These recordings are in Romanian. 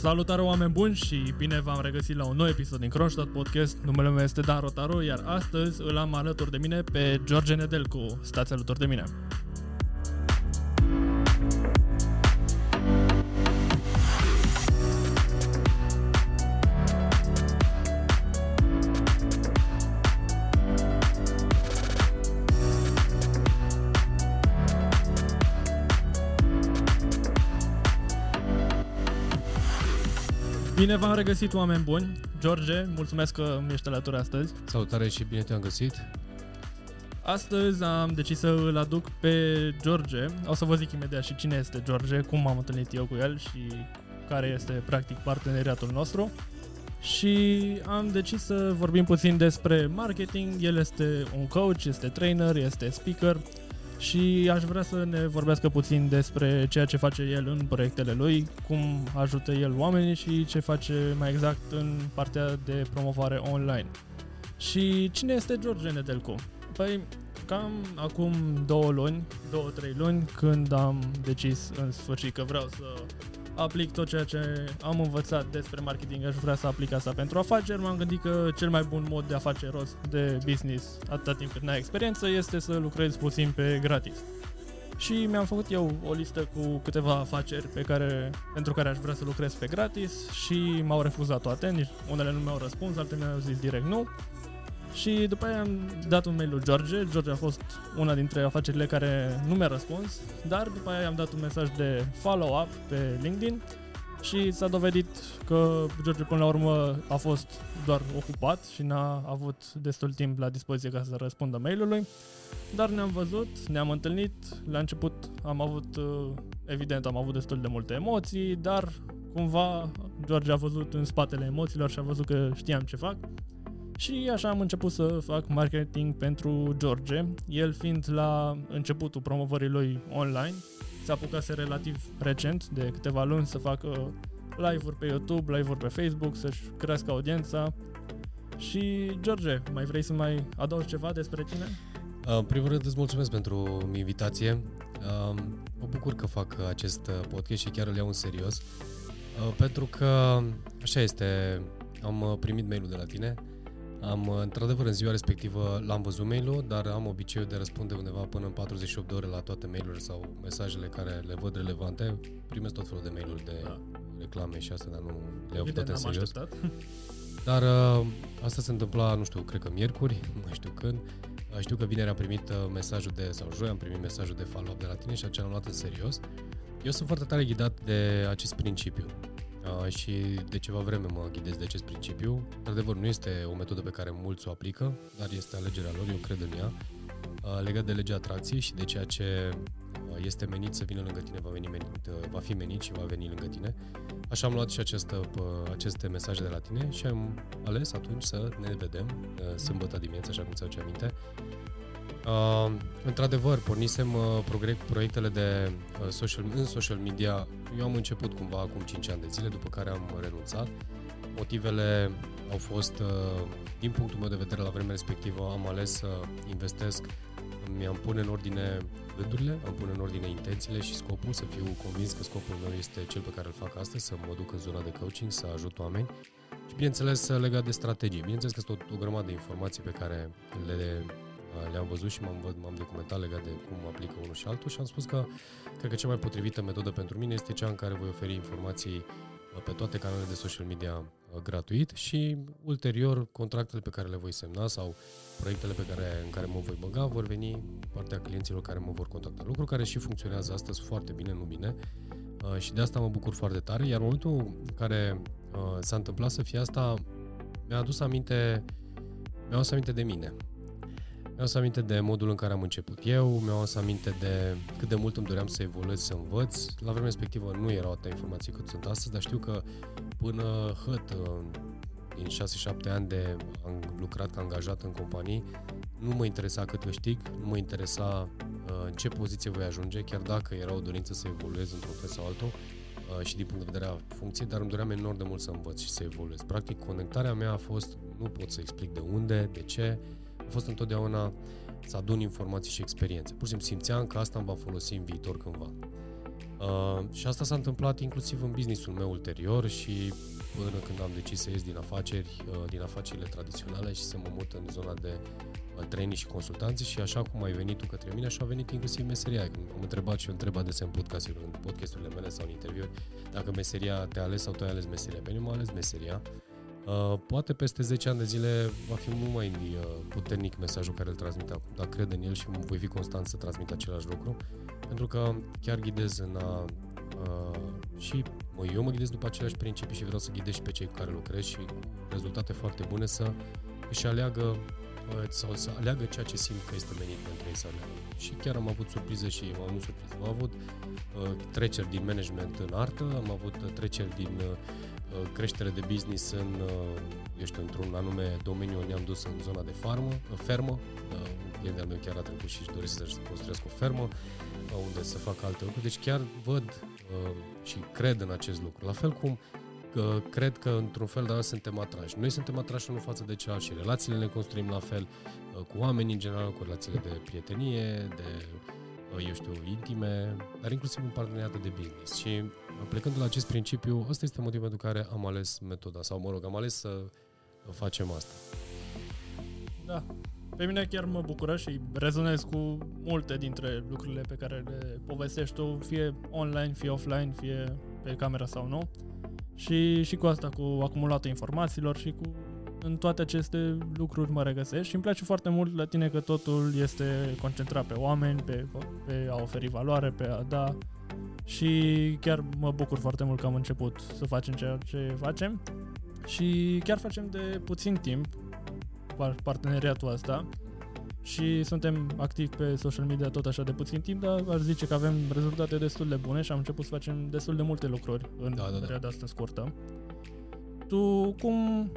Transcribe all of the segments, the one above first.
Salutare oameni buni și bine v-am regăsit la un nou episod din Kronstadt Podcast. Numele meu este Dan Rotaru, iar astăzi îl am alături de mine pe George Nedelcu. Stați alături de mine. Bine v-am regăsit, oameni buni. George, mulțumesc că mi ești alături astăzi. Salutare și bine te-am găsit. Astăzi am decis să îl aduc pe George. O să vă zic imediat și cine este George, cum m-am întâlnit eu cu el și care este practic parteneriatul nostru. Și am decis să vorbim puțin despre marketing. El este un coach, este trainer, este speaker și aș vrea să ne vorbească puțin despre ceea ce face el în proiectele lui, cum ajută el oamenii și ce face mai exact în partea de promovare online. Și cine este George Nedelcu? Păi, cam acum două luni, două, trei luni, când am decis în sfârșit că vreau să aplic tot ceea ce am învățat despre marketing, aș vrea să aplic asta pentru afaceri, m-am gândit că cel mai bun mod de a face rost de business atâta timp cât n-ai experiență este să lucrezi puțin pe gratis. Și mi-am făcut eu o listă cu câteva afaceri pe care, pentru care aș vrea să lucrez pe gratis și m-au refuzat toate, nici unele nu mi-au răspuns, altele mi-au zis direct nu. Și după aia am dat un mail lui George. George a fost una dintre afacerile care nu mi-a răspuns, dar după aia am dat un mesaj de follow-up pe LinkedIn și s-a dovedit că George până la urmă a fost doar ocupat și n-a avut destul timp la dispoziție ca să răspundă mailului. Dar ne-am văzut, ne-am întâlnit, la început am avut, evident, am avut destul de multe emoții, dar cumva George a văzut în spatele emoțiilor și a văzut că știam ce fac și așa am început să fac marketing pentru George, el fiind la începutul promovării lui online, s-a apucase relativ recent, de câteva luni, să facă live-uri pe YouTube, live-uri pe Facebook, să-și crească audiența. Și, George, mai vrei să mai adaugi ceva despre tine? În primul rând îți mulțumesc pentru invitație. Mă bucur că fac acest podcast și chiar îl iau în serios. Pentru că, așa este, am primit mail-ul de la tine am, într-adevăr, în ziua respectivă l-am văzut mail dar am obiceiul de răspunde undeva până în 48 de ore la toate mail sau mesajele care le văd relevante. Primesc tot felul de mail de da. reclame și asta, dar nu le iau toate în serios. Așteptat. Dar uh, asta se întâmpla, nu știu, cred că miercuri, nu mai știu când. Uh, știu că vineri am primit uh, mesajul de, sau joi am primit mesajul de follow-up de la tine și aceea am luat în serios. Eu sunt foarte tare ghidat de acest principiu. Uh, și de ceva vreme mă ghidez de acest principiu. Într-adevăr, nu este o metodă pe care mulți o aplică, dar este alegerea lor, eu cred în ea, uh, legat de legea atracției și de ceea ce uh, este menit să vină lângă tine, va, veni menit, va fi menit și va veni lângă tine. Așa am luat și această, aceste mesaje de la tine și am ales atunci să ne vedem sâmbătă dimineața, așa cum ți-au aminte, Uh, într-adevăr, pornisem uh, proiectele de uh, social, în social media. Eu am început cumva acum 5 ani de zile, după care am renunțat. Motivele au fost, uh, din punctul meu de vedere, la vremea respectivă, am ales să investesc, mi-am pune în ordine gândurile, am pune în ordine intențiile și scopul, să fiu convins că scopul meu este cel pe care îl fac astăzi, să mă duc în zona de coaching, să ajut oameni și, bineînțeles, legat de strategie. Bineînțeles că sunt o, o grămadă de informații pe care le le-am văzut și m-am, m-am documentat legat de cum aplică unul și altul și am spus că cred că cea mai potrivită metodă pentru mine este cea în care voi oferi informații uh, pe toate canalele de social media uh, gratuit și ulterior contractele pe care le voi semna sau proiectele pe care, în care mă voi băga vor veni partea clienților care mă vor contacta. Lucru care și funcționează astăzi foarte bine, nu bine, uh, și de asta mă bucur foarte tare, iar în momentul în care s-a întâmplat să fie asta, mi-a adus aminte, mi-a adus aminte de mine. Mi-am să aminte de modul în care am început eu, mi-am să aminte de cât de mult îmi doream să evoluez, să învăț. La vremea respectivă nu erau atâtea informații cât sunt astăzi, dar știu că până hăt, din 6-7 ani de am lucrat ca angajat în companii, nu mă interesa cât câștig, nu mă interesa uh, în ce poziție voi ajunge, chiar dacă era o dorință să evoluez într-un fel sau altul uh, și din punct de vedere a funcției, dar îmi doream enorm de mult să învăț și să evoluez. Practic, conectarea mea a fost, nu pot să explic de unde, de ce, a fost întotdeauna să adun informații și experiențe. Pur și simplu simțeam că asta îmi va folosi în viitor cândva. Uh, și asta s-a întâmplat inclusiv în businessul meu ulterior și până când am decis să ies din afaceri, uh, din afacerile tradiționale și să mă mut în zona de uh, training și consultanță și așa cum ai venit tu către mine, așa a venit inclusiv meseria. Am întrebat și eu întreb adesea în podcasturile, în podcasturile mele sau în interviuri, dacă meseria te-a ales sau tu ai ales meseria. Pe mine m-a ales meseria. Uh, poate peste 10 ani de zile va fi mult mai uh, puternic mesajul care îl transmit acum, dar cred în el și voi fi constant să transmit același lucru, pentru că chiar ghidez în a uh, și mă, eu mă ghidez după aceleași principii și vreau să ghidez și pe cei cu care lucrez și cu rezultate foarte bune să își aleagă uh, sau să aleagă ceea ce simt că este menit pentru ei să aleagă. Și chiar am avut surprize și am avut surprize. Am avut uh, treceri din management în artă, am avut uh, treceri din uh, uh, creștere de business în, uh, eu știu, într-un anume domeniu unde am dus în zona de farmă, uh, fermă. Uh, un client al meu chiar a trecut și își dorește să-și construiască o fermă unde să facă alte lucruri. Deci chiar văd uh, și cred în acest lucru. La fel cum că cred că într-un fel de suntem atrași. Noi suntem atrași unul față de celălalt și relațiile ne construim la fel uh, cu oamenii în general, cu relațiile de prietenie, de, uh, eu știu, intime, dar inclusiv în parteneriate de business. Și uh, plecând de la acest principiu, ăsta este motivul pentru care am ales metoda, sau mă rog, am ales să facem asta. Da, pe mine chiar mă bucură și rezonez cu multe dintre lucrurile pe care le povestești tu, fie online, fie offline, fie pe camera sau nu. Și, și cu asta, cu acumulatul informațiilor și cu în toate aceste lucruri mă regăsesc și îmi place foarte mult la tine că totul este concentrat pe oameni, pe, pe a oferi valoare, pe a da și chiar mă bucur foarte mult că am început să facem ceea ce facem și chiar facem de puțin timp parteneriatul ăsta și suntem activi pe social media tot așa de puțin timp, dar aș zice că avem rezultate destul de bune și am început să facem destul de multe lucruri în da, da, da. perioada asta scurtă. Tu cum,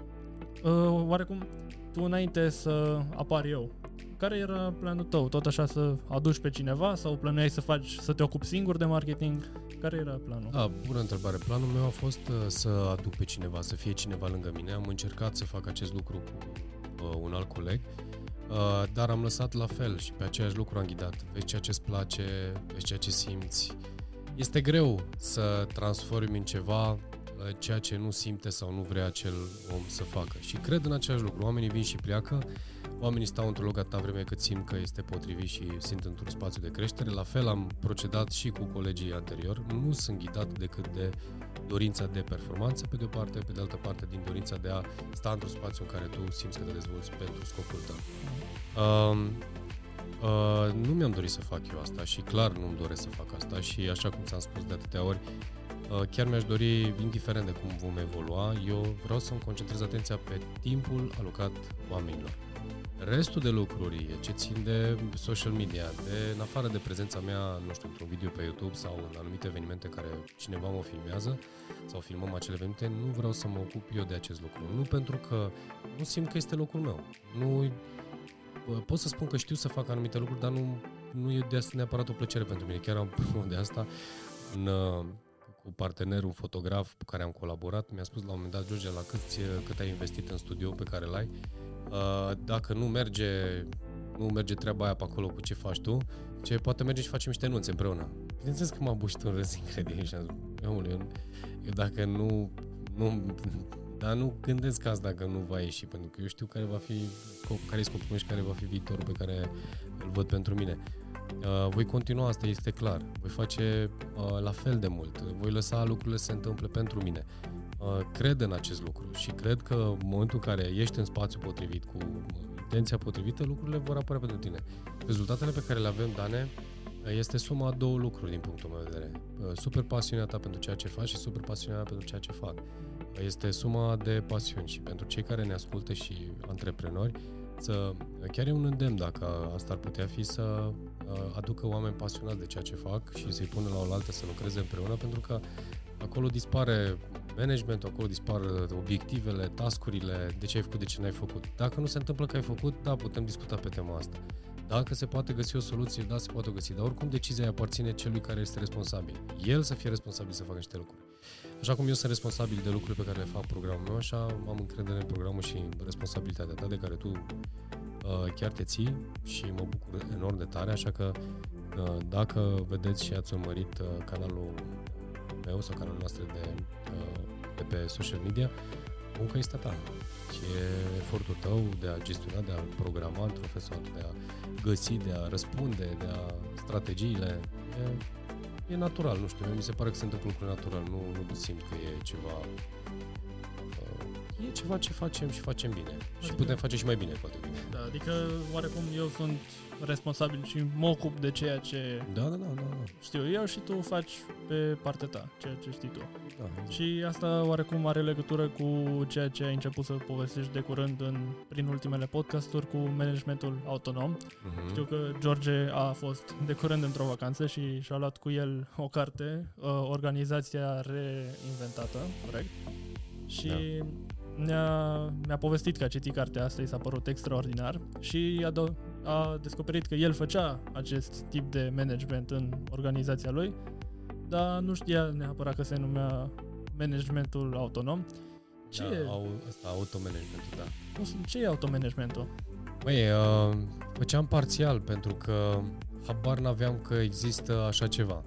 uh, oarecum, tu înainte să apar eu, care era planul tău? Tot așa să aduci pe cineva sau planuiai să faci, să te ocupi singur de marketing? Care era planul? Da, bună întrebare. Planul meu a fost uh, să aduc pe cineva, să fie cineva lângă mine. Am încercat să fac acest lucru cu uh, un alt coleg, uh, dar am lăsat la fel și pe aceeași lucru am ghidat. Vezi ceea ce îți place, vezi ceea ce simți. Este greu să transformi în ceva uh, ceea ce nu simte sau nu vrea acel om să facă. Și cred în același lucru. Oamenii vin și pleacă, oamenii stau într-un loc atâta vreme cât simt că este potrivit și simt într-un spațiu de creștere. La fel am procedat și cu colegii anterior. Nu sunt ghidat decât de dorința de performanță pe de o parte, pe de altă parte din dorința de a sta într-un spațiu în care tu simți că te dezvolți pentru scopul tău. Uh, uh, nu mi-am dorit să fac eu asta și clar nu-mi doresc să fac asta și așa cum ți-am spus de atâtea ori, uh, chiar mi-aș dori, indiferent de cum vom evolua, eu vreau să-mi concentrez atenția pe timpul alocat oamenilor. Restul de lucruri ce țin de social media, de, în afară de prezența mea, nu știu, într-un video pe YouTube sau în anumite evenimente care cineva mă filmează sau filmăm acele evenimente, nu vreau să mă ocup eu de acest lucru. Nu pentru că nu simt că este locul meu. Nu pot să spun că știu să fac anumite lucruri, dar nu, nu e de asta neapărat o plăcere pentru mine. Chiar am de asta în, cu partenerul, un fotograf cu care am colaborat, mi-a spus la un moment dat, George, la cât, cât ai investit în studio pe care l-ai, Uh, dacă nu merge, nu merge treaba aia pe acolo cu ce faci tu, ce poate merge și facem niște nunți împreună. Bineînțeles că m-a bușit un râs incredibil și am zis, eu, eu, eu dacă nu, nu dar nu gândesc asta dacă nu va ieși, pentru că eu știu care va fi scop, care e scopul meu și care va fi viitorul pe care îl văd pentru mine. Uh, voi continua asta, este clar. Voi face uh, la fel de mult. Voi lăsa lucrurile să se întâmple pentru mine. Uh, cred în acest lucru și cred că în momentul în care ești în spațiu potrivit, cu intenția potrivită, lucrurile vor apărea pentru tine. Rezultatele pe care le avem, Dane, este suma a două lucruri din punctul meu de vedere. Uh, super pasiunea ta pentru ceea ce faci și super pasiunea ta pentru ceea ce fac. Este suma de pasiuni și pentru cei care ne ascultă și antreprenori, să, chiar e un îndemn dacă asta ar putea fi să uh, aducă oameni pasionați de ceea ce fac și să-i pună la oaltă să lucreze împreună, pentru că acolo dispare managementul, acolo dispar obiectivele, tascurile, de ce ai făcut, de ce n-ai făcut. Dacă nu se întâmplă că ai făcut, da, putem discuta pe tema asta. Dacă se poate găsi o soluție, da, se poate găsi, dar oricum decizia aparține celui care este responsabil. El să fie responsabil să facă niște lucruri. Așa cum eu sunt responsabil de lucrurile pe care le fac programul meu, așa am încredere în programul și în responsabilitatea ta de care tu uh, chiar te ții și mă bucur enorm de tare, așa că Uh, Dacă vedeți și ați urmărit uh, canalul meu sau canalul noastre de, uh, de pe social media, munca este a ta. Și e efortul tău de a gestiona, de a programa într-un fel sau altul, de a găsi, de a răspunde, de a strategiile. E, e natural, nu știu, mie mi se pare că se întâmplă lucruri natural, nu, nu simt că e ceva uh, e ceva ce facem și facem bine. Și Adică- putem face și mai bine, poate. Da, adică oarecum eu sunt responsabil și mă ocup de ceea ce Da, da, da, da. da. știu eu și tu faci pe partea ta, ceea ce știi tu. da exact. Și asta oarecum are legătură cu ceea ce ai început să povestești de curând în, prin ultimele podcasturi cu managementul autonom. Mhm. Știu că George a fost de curând într-o vacanță și și-a luat cu el o carte, uh, Organizația Reinventată, corect? Și ne-a, mi-a povestit că a citit cartea asta, i s-a părut extraordinar și a, do- a descoperit că el făcea acest tip de management în organizația lui, dar nu știa neapărat că se numea managementul autonom. Ce, Da, e, au, asta, automanagementul, da. nu- ce e automanagementul? Băi, uh, făceam parțial pentru că habar n-aveam că există așa ceva.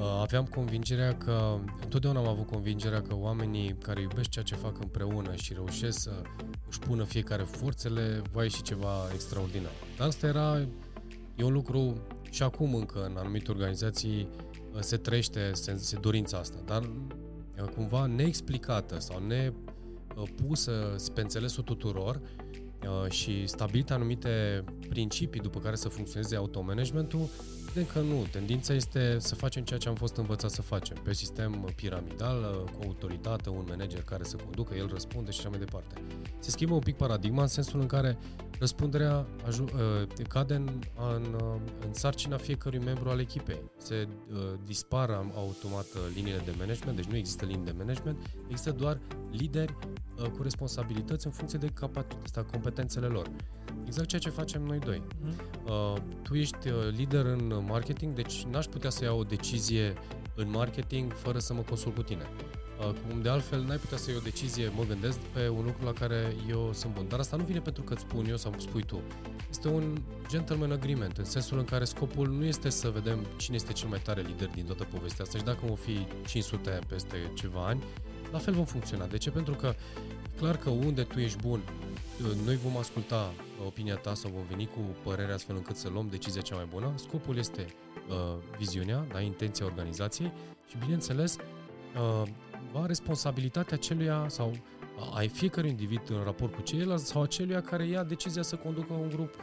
Uh, aveam convingerea că, întotdeauna am avut convingerea că oamenii care iubesc ceea ce fac împreună și reușesc să își pună fiecare forțele, va ieși ceva extraordinar. Dar asta era, e un lucru și acum încă în anumite organizații uh, se trăiește se, se dorința asta, dar uh, cumva neexplicată sau nepusă pe înțelesul tuturor, uh, și stabilit anumite principii după care să funcționeze automanagementul, vedem că nu. Tendința este să facem ceea ce am fost învățat să facem. Pe sistem piramidal, uh, cu autoritate, un manager care să conducă, el răspunde și așa mai departe. Se schimbă un pic paradigma în sensul în care răspunderea aju- uh, cade în, în, uh, în sarcina fiecărui membru al echipei. Se uh, dispar am- automat uh, liniile de management, deci nu există linii de management, există doar lideri uh, cu responsabilități în funcție de capacitatea, competențele lor. Exact ceea ce facem noi doi. Mhm. Uh, tu ești uh, lider în marketing, deci n-aș putea să iau o decizie în marketing fără să mă consult cu tine. Uh, cum de altfel n-ai putea să iei o decizie, mă gândesc, pe un lucru la care eu sunt bun. Dar asta nu vine pentru că îți spun eu sau îmi spui tu. Este un gentleman agreement, în sensul în care scopul nu este să vedem cine este cel mai tare lider din toată povestea asta și dacă vom fi 500 peste ceva ani, la fel vom funcționa. De ce? Pentru că e clar că unde tu ești bun, noi vom asculta opinia ta sau vom veni cu părerea astfel încât să luăm decizia cea mai bună. Scopul este uh, viziunea, da, intenția organizației și, bineînțeles, uh, va responsabilitatea celuia sau a- ai fiecărui individ în raport cu ceilalți sau aceluia care ia decizia să conducă un grup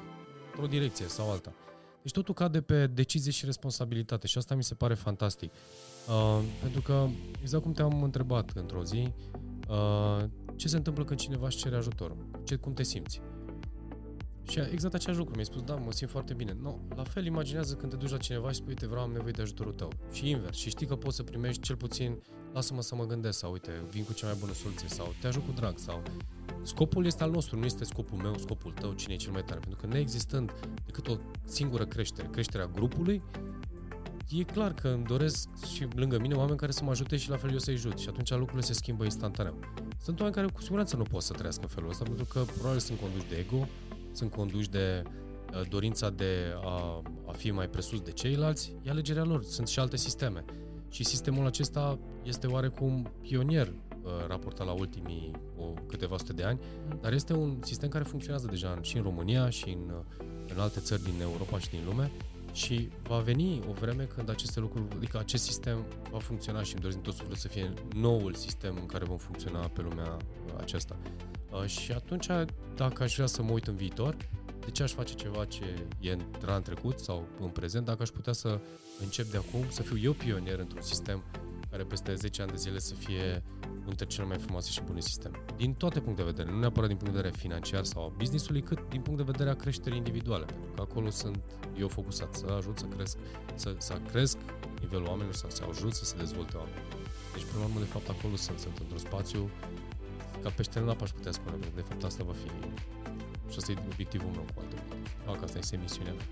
într-o direcție sau alta. Deci totul cade pe decizie și responsabilitate și asta mi se pare fantastic. Uh, pentru că, exact cum te-am întrebat într-o zi, uh, ce se întâmplă când cineva își cere ajutor? Ce, cum te simți? Și exact același lucru. Mi-ai spus, da, mă simt foarte bine. No, la fel, imaginează când te duci la cineva și spui, uite, vreau, am nevoie de ajutorul tău. Și invers. Și știi că poți să primești cel puțin, lasă-mă să mă gândesc, sau uite, vin cu cea mai bună soluție, sau te ajut cu drag, sau... Scopul este al nostru, nu este scopul meu, scopul tău, cine e cel mai tare. Pentru că neexistând decât o singură creștere, creșterea grupului, e clar că îmi doresc și lângă mine oameni care să mă ajute și la fel eu să-i ajut. Și atunci lucrurile se schimbă instantaneu. Sunt oameni care cu siguranță nu pot să trăiască în felul ăsta, pentru că probabil sunt conduși de ego, sunt conduși de uh, dorința de a, a fi mai presus de ceilalți, e alegerea lor. Sunt și alte sisteme. Și sistemul acesta este oarecum pionier uh, raportat la ultimii o, câteva sute de ani, dar este un sistem care funcționează deja în, și în România și în, uh, în alte țări din Europa și din lume și va veni o vreme când aceste lucruri, adică acest sistem va funcționa și îmi doresc din tot sufletul să fie noul sistem în care vom funcționa pe lumea uh, aceasta. Uh, și atunci, dacă aș vrea să mă uit în viitor, de ce aș face ceva ce e era în trecut sau în prezent, dacă aș putea să încep de acum, să fiu eu pionier într-un sistem care peste 10 ani de zile să fie unul dintre cele mai frumoase și bune sisteme. Din toate puncte de vedere, nu neapărat din punct de vedere financiar sau a business-ului, cât din punct de vedere a creșterii individuale. Pentru că acolo sunt eu focusat să ajut să cresc, să, să cresc nivelul oamenilor, să, să ajut să se dezvolte oamenii. Deci, până la urmă, de fapt, acolo sunt, sunt într-un spațiu ca pește în apă, aș putea spune, pentru că de fapt asta va fi și asta e obiectivul meu cu alte cuvinte. Fac asta este misiunea mea.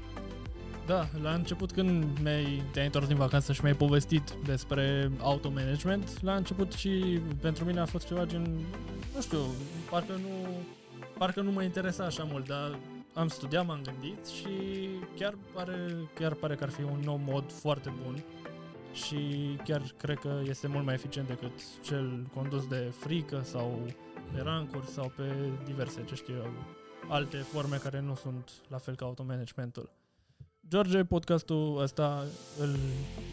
Da, la început când mi-ai, te-ai întors din vacanță și mi-ai povestit despre automanagement, la început și pentru mine a fost ceva gen, nu știu, parcă nu, parcă nu mă interesa așa mult, dar am studiat, m-am gândit și chiar pare, chiar pare că ar fi un nou mod foarte bun și chiar cred că este mult mai eficient decât cel condus de frică sau pe rancuri sau pe diverse, ce știu eu, alte forme care nu sunt la fel ca automanagementul. George, podcastul ăsta îl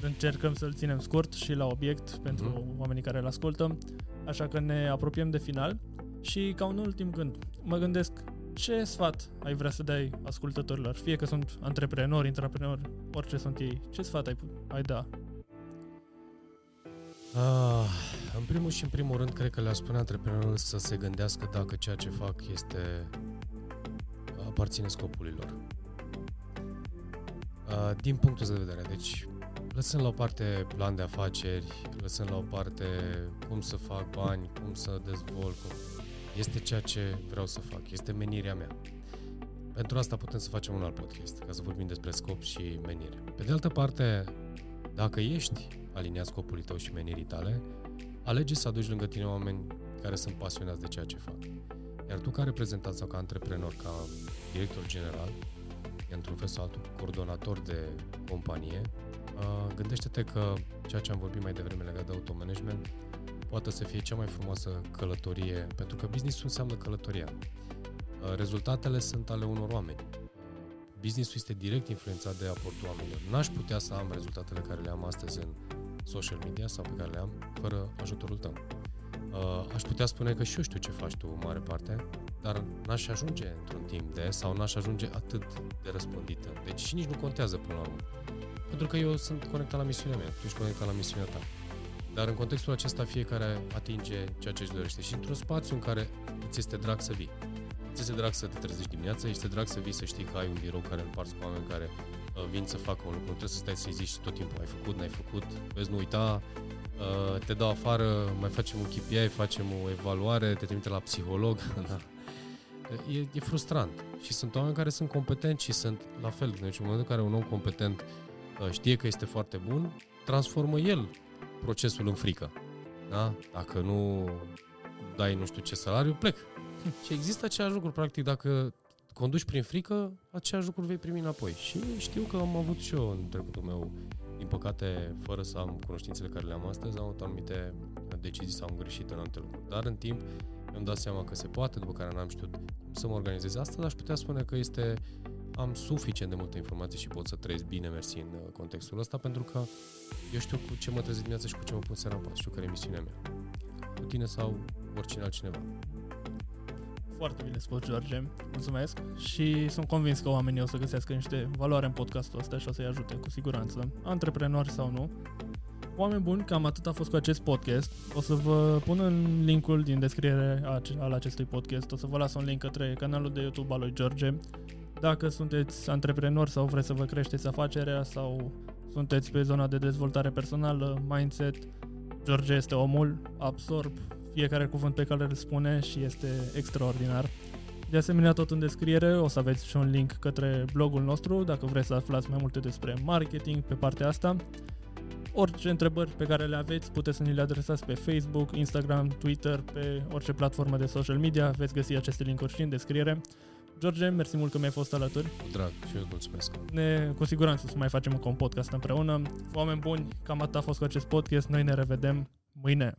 încercăm să-l ținem scurt și la obiect pentru Mhm. oamenii care îl ascultă, așa că ne apropiem de final și ca un ultim gând, mă gândesc ce sfat ai vrea să dai ascultătorilor, fie că sunt antreprenori, intraprenori, orice sunt ei, ce sfat ai, ai da? Ah, în primul și în primul rând, cred că le-aș spune antreprenorilor să se gândească dacă ceea ce fac este aparține scopului lor. Ah, Din punctul de vedere, deci lăsând la o parte plan de afaceri, lăsând la o parte cum să fac bani, cum să dezvolt, cum... este ceea ce vreau să fac, este menirea mea. Pentru asta putem să facem un alt podcast, ca să vorbim despre scop și menire. Pe de altă parte, dacă ești aliniat scopului tău și menirii tale, alege să aduci lângă tine oameni care sunt pasionați de ceea ce fac. Iar tu ca reprezentant sau ca antreprenor, ca director general, într-un fel sau altul, coordonator de companie, uh, gândește-te că ceea ce am vorbit mai devreme legat de automanagement poate să fie cea mai frumoasă călătorie, pentru că business înseamnă călătoria. Uh, Rezultatele sunt ale unor oameni. Businessul este direct influențat de aportul oamenilor. N-aș putea să am rezultatele care le am astăzi în social media sau pe care le am fără ajutorul tău. Uh, aș putea spune că și eu știu ce faci tu în mare parte, dar n-aș ajunge într-un timp de sau n-aș ajunge atât de răspândită. Deci și nici nu contează până la urmă. Pentru că eu sunt conectat la misiunea mea, tu ești conectat la misiunea ta. Dar în contextul acesta fiecare atinge ceea ce își dorește și într-un spațiu în care îți este drag să vii. Îți este drag să te trezești dimineața, este drag să vii să știi că ai un birou care împarți cu oameni care uh, vin să facă un lucru. Nu trebuie să stai să-i zici tot timpul ai făcut, n-ai făcut, vezi, nu uita, uh, te dau afară, mai facem un KPI, facem o evaluare, te trimite la psiholog. da. E, e frustrant. Și sunt oameni care sunt competenți și sunt la fel. Deci în momentul în care un om competent uh, știe că este foarte bun, transformă el procesul în frică. Da? Dacă nu dai nu știu ce salariu, plec. și există același lucru, practic, dacă conduci prin frică, același lucru vei primi înapoi. Și știu că am avut și eu în trecutul meu, din păcate, fără să am cunoștințele care le-am astăzi, am avut anumite decizii sau am greșit în anumite lucruri. Dar în timp mi-am dat seama că se poate, după care n-am știut cum să mă organizez asta, dar aș putea spune că este am suficient de multe informații și pot să trăiesc bine mersi în uh, contextul ăsta, pentru că eu știu cu ce mă trezesc dimineața și cu ce mă pun seara în pat, știu care e misiunea mea. Cu tine sau oricine altcineva. Foarte bine spus, George. Mulțumesc și sunt convins că oamenii o să găsească niște valoare în podcastul ăsta și o să-i ajute cu siguranță, antreprenori sau nu. Oameni buni, cam atât a fost cu acest podcast. O să vă pun în linkul din descriere al acestui podcast. O să vă las un link către canalul de YouTube al lui George. Dacă sunteți antreprenori sau vreți să vă creșteți afacerea sau sunteți pe zona de dezvoltare personală, mindset, George este omul, absorb fiecare cuvânt pe care îl spune și este extraordinar. De asemenea, tot în descriere o să aveți și un link către blogul nostru dacă vreți să aflați mai multe despre marketing pe partea asta. Orice întrebări pe care le aveți puteți să ni le adresați pe Facebook, Instagram, Twitter, pe orice platformă de social media. Veți găsi aceste linkuri și în descriere. George, mersi mult că mi-ai fost alături. Cu drag și eu îți mulțumesc. Ne, cu siguranță să mai facem încă un podcast împreună. Oameni buni, cam atât a fost cu acest podcast. Noi ne revedem mâine.